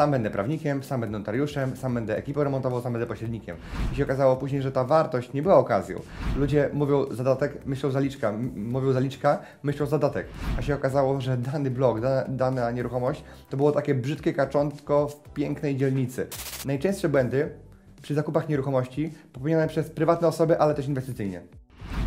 Sam będę prawnikiem, sam będę notariuszem, sam będę ekipą remontową, sam będę pośrednikiem. I się okazało później, że ta wartość nie była okazją. Ludzie mówią zadatek, myślą zaliczka, mówią zaliczka, myślą zadatek. A się okazało, że dany blok, dana, dana nieruchomość to było takie brzydkie kaczątko w pięknej dzielnicy. Najczęstsze błędy przy zakupach nieruchomości popełniane przez prywatne osoby, ale też inwestycyjnie.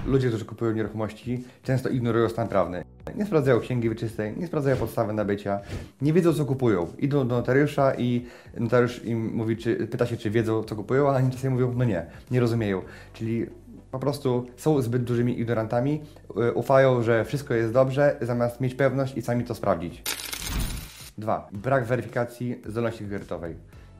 Ludzie, którzy kupują nieruchomości, często ignorują stan prawny. Nie sprawdzają księgi wieczystej, nie sprawdzają podstawy nabycia, nie wiedzą co kupują. Idą do notariusza i notariusz im mówi, czy, pyta się, czy wiedzą co kupują, a oni czasem mówią, no nie, nie rozumieją. Czyli po prostu są zbyt dużymi ignorantami, y, ufają, że wszystko jest dobrze, zamiast mieć pewność i sami to sprawdzić. Dwa. Brak weryfikacji zdolności kredytowej.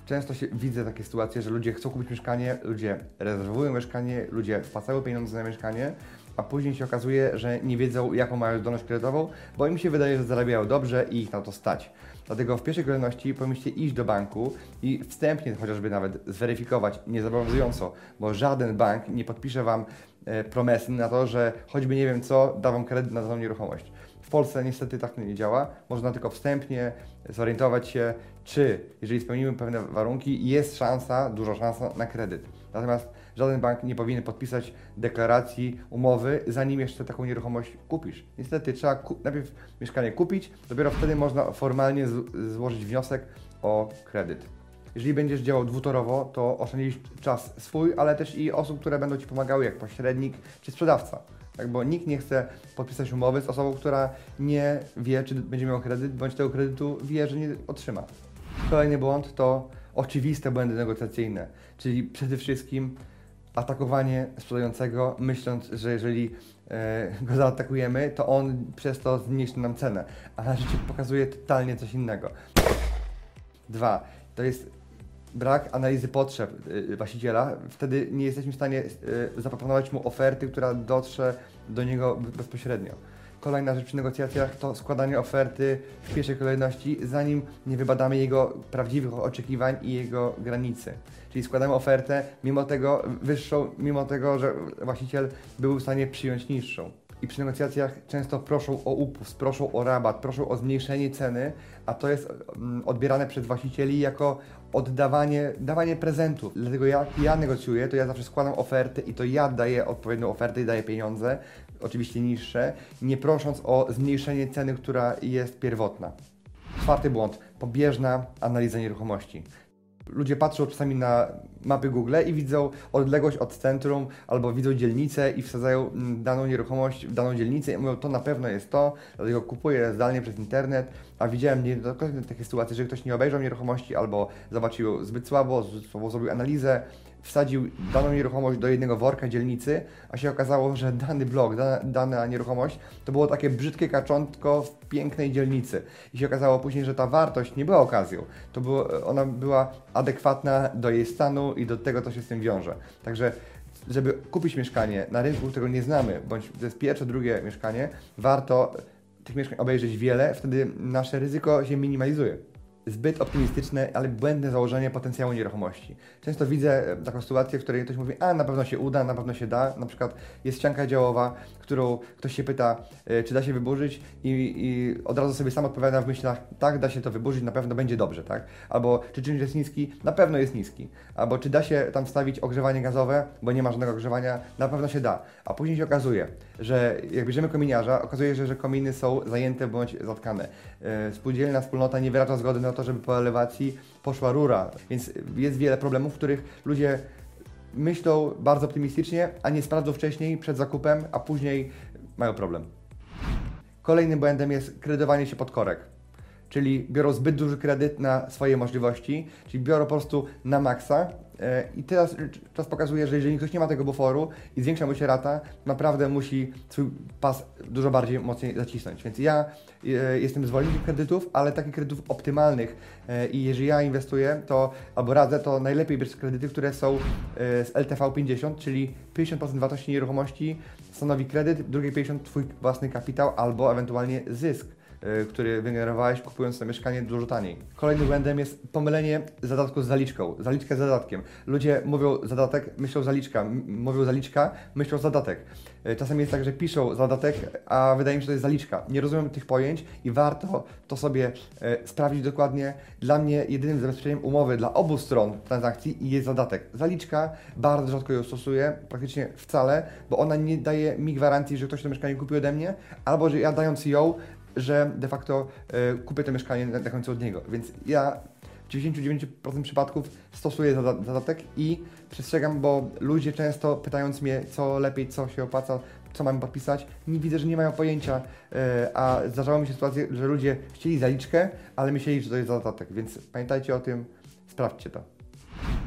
Często się widzę takie sytuacje, że ludzie chcą kupić mieszkanie, ludzie rezerwują mieszkanie, ludzie wpłacają pieniądze na mieszkanie, a później się okazuje, że nie wiedzą, jaką mają zdolność kredytową, bo im się wydaje, że zarabiają dobrze i ich na to stać. Dlatego w pierwszej kolejności powinniście iść do banku i wstępnie chociażby nawet zweryfikować niezobowiązująco, bo żaden bank nie podpisze Wam e, promesy na to, że choćby nie wiem co, da Wam kredyt na daną nieruchomość. Polsce niestety tak nie działa. Można tylko wstępnie zorientować się, czy jeżeli spełnimy pewne warunki, jest szansa, duża szansa na kredyt. Natomiast żaden bank nie powinien podpisać deklaracji, umowy, zanim jeszcze taką nieruchomość kupisz. Niestety trzeba ku najpierw mieszkanie kupić, dopiero wtedy można formalnie złożyć wniosek o kredyt. Jeżeli będziesz działał dwutorowo, to oszczędzisz czas swój, ale też i osób, które będą Ci pomagały, jak pośrednik czy sprzedawca. Tak, bo nikt nie chce podpisać umowy z osobą, która nie wie, czy będzie miał kredyt, bądź tego kredytu wie, że nie otrzyma. Kolejny błąd to oczywiste błędy negocjacyjne, czyli przede wszystkim atakowanie sprzedającego, myśląc, że jeżeli e, go zaatakujemy, to on przez to zmniejszy nam cenę, a na życie pokazuje totalnie coś innego. Dwa, to jest brak analizy potrzeb y, właściciela. Wtedy nie jesteśmy w stanie y, zaproponować mu oferty, która dotrze do niego bezpośrednio. Kolejna rzecz przy negocjacjach to składanie oferty w pierwszej kolejności, zanim nie wybadamy jego prawdziwych oczekiwań i jego granicy. Czyli składamy ofertę mimo tego wyższą, mimo tego, że właściciel był w stanie przyjąć niższą. I przy negocjacjach często proszą o upust, proszą o rabat, proszą o zmniejszenie ceny, a to jest mm, odbierane przez właścicieli jako oddawanie, dawanie prezentów. Dlatego jak ja negocjuję, to ja zawsze składam oferty i to ja daję odpowiednią ofertę i daję pieniądze, oczywiście niższe, nie prosząc o zmniejszenie ceny, która jest pierwotna. Czwarty błąd. Pobieżna analiza nieruchomości. Ludzie patrzą czasami na mapy Google i widzą odległość od centrum albo widzą dzielnicę i wsadzają mm, daną nieruchomość w daną dzielnicę i mówią, to na pewno jest to, dlatego kupuję zdalnie przez internet, a widziałem niejednokrotnie takie sytuacje, że ktoś nie obejrzał nieruchomości albo zobaczył zbyt słabo, zbyt słabo zrobił analizę, wsadził daną nieruchomość do jednego worka dzielnicy, a się okazało, że dany blok, dana, dana nieruchomość to było takie brzydkie kaczątko w pięknej dzielnicy. I się okazało później, że ta wartość nie była okazją, to było, ona była adekwatna do jej stanu i do tego, co się z tym wiąże. Także żeby kupić mieszkanie na rynku, którego nie znamy, bądź to jest pierwsze, drugie mieszkanie, warto tych mieszkań obejrzeć wiele, wtedy nasze ryzyko się minimalizuje zbyt optymistyczne, ale błędne założenie potencjału nieruchomości. Często widzę e, taką sytuację, w której ktoś mówi, a na pewno się uda, na pewno się da. Na przykład jest ścianka działowa, którą ktoś się pyta, e, czy da się wyburzyć i, i od razu sobie sam odpowiada w myślach, tak, da się to wyburzyć, na pewno będzie dobrze, tak? Albo czy czynnik jest niski? Na pewno jest niski. Albo czy da się tam wstawić ogrzewanie gazowe, bo nie ma żadnego ogrzewania? Na pewno się da. A później się okazuje, że jak bierzemy kominiarza, okazuje się, że kominy są zajęte bądź zatkane. E, spółdzielna wspólnota nie wyraża zgody na to, żeby po elewacji poszła rura, więc jest wiele problemów, w których ludzie myślą bardzo optymistycznie, a nie sprawdzą wcześniej przed zakupem, a później mają problem. Kolejnym błędem jest kredytowanie się pod korek. Czyli biorą zbyt duży kredyt na swoje możliwości, czyli biorą po prostu na maksa E, I teraz czas pokazuje, że jeżeli ktoś nie ma tego buforu i zwiększa mu się rata, naprawdę musi swój pas dużo bardziej mocniej zacisnąć. Więc ja e, jestem zwolennikiem kredytów, ale takich kredytów optymalnych. E, I jeżeli ja inwestuję, to albo radzę, to najlepiej brać kredyty, które są z LTV 50, czyli 50% wartości nieruchomości stanowi kredyt, drugie 50% Twój własny kapitał albo ewentualnie zysk. Y, który wygenerowałeś kupując to mieszkanie dużo taniej. Kolejnym błędem jest pomylenie zadatku z zaliczką. Zaliczkę z zadatkiem. Ludzie mówią zadatek, myślą zaliczka. Mówią zaliczka, myślą zadatek. Y, czasem jest tak, że piszą zadatek, a wydaje mi się, że to jest zaliczka. Nie rozumiem tych pojęć i warto to sobie y, sprawdzić dokładnie. Dla mnie jedynym zabezpieczeniem umowy dla obu stron transakcji jest zadatek. Zaliczka, bardzo rzadko ją stosuję, praktycznie wcale, bo ona nie daje mi gwarancji, że ktoś to mieszkanie kupi ode mnie, albo że ja dając ją że de facto y, kupię to mieszkanie na, na końcu od niego. Więc ja w 99% przypadków stosuję zadatek i przestrzegam, bo ludzie często pytając mnie, co lepiej, co się opłaca, co mam podpisać, nie widzę, że nie mają pojęcia, y, a zdarzało mi się sytuację, że ludzie chcieli zaliczkę, ale myśleli, że to jest zadatek, więc pamiętajcie o tym, sprawdźcie to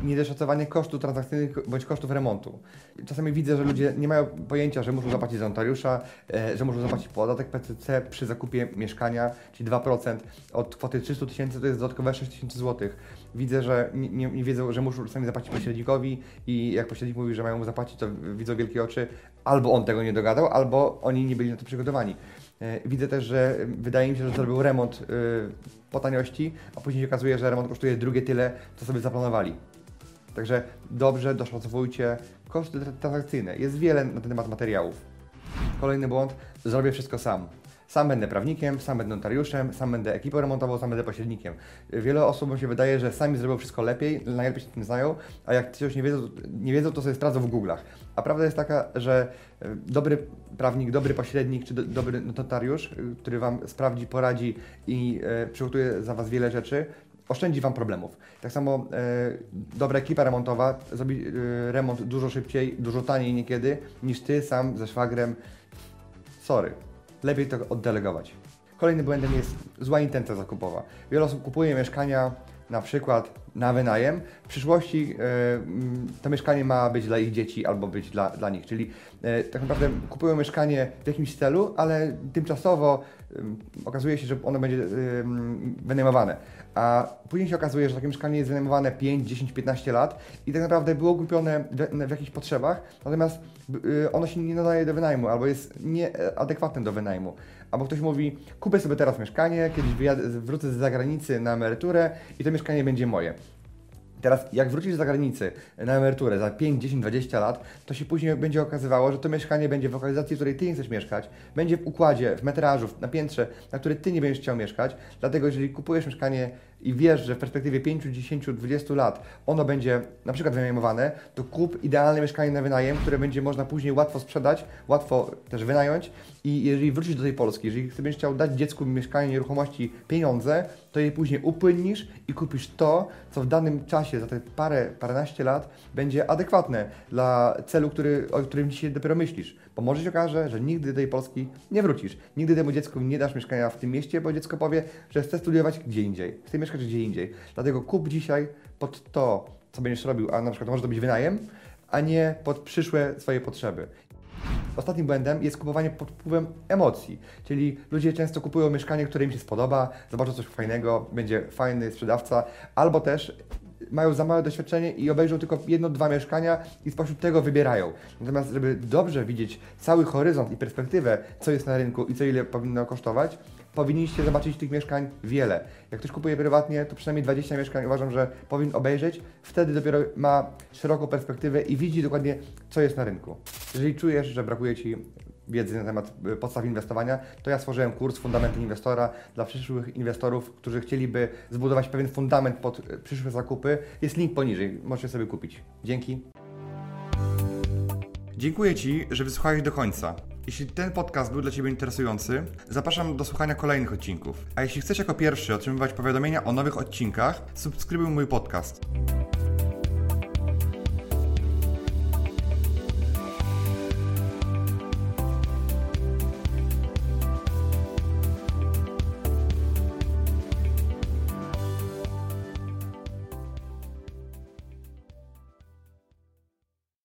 niedoszacowanie kosztów transakcyjnych bądź kosztów remontu. Czasami widzę, że ludzie nie mają pojęcia, że muszą zapłacić za notariusza, e, że muszą zapłacić podatek PCC przy zakupie mieszkania, czyli 2% od kwoty 300 tysięcy to jest dodatkowe 6 tysięcy złotych. Widzę, że nie, nie, wiedzą, że muszą czasami zapłacić pośrednikowi i jak pośrednik mówi, że mają mu zapłacić, to widzą wielkie oczy. Albo on tego nie dogadał, albo oni nie byli na to przygotowani. E, widzę też, że wydaje mi się, że zrobił remont e, po taniości, a później się okazuje, że remont kosztuje drugie tyle, co sobie zaplanowali. Także dobrze doszacowujcie koszty transakcyjne. Jest wiele na ten temat materiałów. Kolejny błąd, zrobię wszystko sam. Sam będę prawnikiem, sam będę notariuszem, sam będę ekipą remontową, sam będę pośrednikiem. Wiele osób się wydaje, że sami zrobią wszystko lepiej, najlepiej się tym znają, a jak coś nie wiedzą, nie wiedzą to sobie sprawdzą w Google'ach. A prawda jest taka, że e, dobry prawnik, dobry pośrednik czy do, dobry notariusz, e, który Wam sprawdzi, poradzi i e, przygotuje za Was wiele rzeczy, oszczędzi Wam problemów. Tak samo e, dobra ekipa remontowa zrobi e, remont dużo szybciej, dużo taniej niekiedy niż Ty sam ze szwagrem. Sorry, lepiej to oddelegować. Kolejnym błędem jest zła intencja zakupowa. Wiele osób kupuje mieszkania na przykład na wynajem. W przyszłości y, to mieszkanie ma być dla ich dzieci albo być dla, dla nich, czyli y, tak naprawdę kupują mieszkanie w jakimś celu, ale tymczasowo y, okazuje się, że ono będzie wynajmowane. A później się okazuje, że takie mieszkanie jest wynajmowane 5, 10, 15 lat i tak naprawdę było kupione w, w jakichś potrzebach, natomiast ono się nie nadaje do wynajmu albo jest nieadekwatne do wynajmu. Albo ktoś mówi, kupię sobie teraz mieszkanie, kiedyś wrócę z zagranicy na emeryturę i to mieszkanie będzie moje. Teraz, jak wrócisz z zagranicy na emeryturę za 5, 10, 20 lat, to się później będzie okazywało, że to mieszkanie będzie w lokalizacji, w której ty nie chcesz mieszkać, będzie w układzie, w metrażu, na piętrze, na której ty nie będziesz chciał mieszkać. Dlatego, jeżeli kupujesz mieszkanie i wiesz, że w perspektywie 5, 10, 20 lat ono będzie na przykład wynajmowane, to kup idealne mieszkanie na wynajem, które będzie można później łatwo sprzedać, łatwo też wynająć i jeżeli wrócisz do tej Polski, jeżeli będziesz chciał dać dziecku mieszkanie, nieruchomości, pieniądze, to je później upłynnisz i kupisz to, co w danym czasie, za te parę, paręnaście lat będzie adekwatne dla celu, który, o którym dzisiaj dopiero myślisz. Bo może się okaże, że nigdy do tej Polski nie wrócisz. Nigdy temu dziecku nie dasz mieszkania w tym mieście, bo dziecko powie, że chce studiować gdzie indziej. Chce mieszkać gdzie indziej. Dlatego kup dzisiaj pod to, co będziesz robił, a na przykład może to być wynajem, a nie pod przyszłe swoje potrzeby. Ostatnim błędem jest kupowanie pod wpływem emocji, czyli ludzie często kupują mieszkanie, które im się spodoba, zobaczą coś fajnego, będzie fajny sprzedawca, albo też mają za małe doświadczenie i obejrzą tylko jedno, dwa mieszkania i spośród tego wybierają. Natomiast, żeby dobrze widzieć cały horyzont i perspektywę, co jest na rynku i co ile powinno kosztować, powinniście zobaczyć tych mieszkań wiele. Jak ktoś kupuje prywatnie, to przynajmniej 20 mieszkań uważam, że powinien obejrzeć. Wtedy dopiero ma szeroką perspektywę i widzi dokładnie, co jest na rynku. Jeżeli czujesz, że brakuje Ci wiedzy na temat y, podstaw inwestowania, to ja stworzyłem kurs Fundamenty Inwestora dla przyszłych inwestorów, którzy chcieliby zbudować pewien fundament pod y, przyszłe zakupy. Jest link poniżej, możecie sobie kupić. Dzięki. Dziękuję Ci, że wysłuchałeś do końca. Jeśli ten podcast był dla Ciebie interesujący, zapraszam do słuchania kolejnych odcinków. A jeśli chcesz jako pierwszy otrzymywać powiadomienia o nowych odcinkach, subskrybuj mój podcast.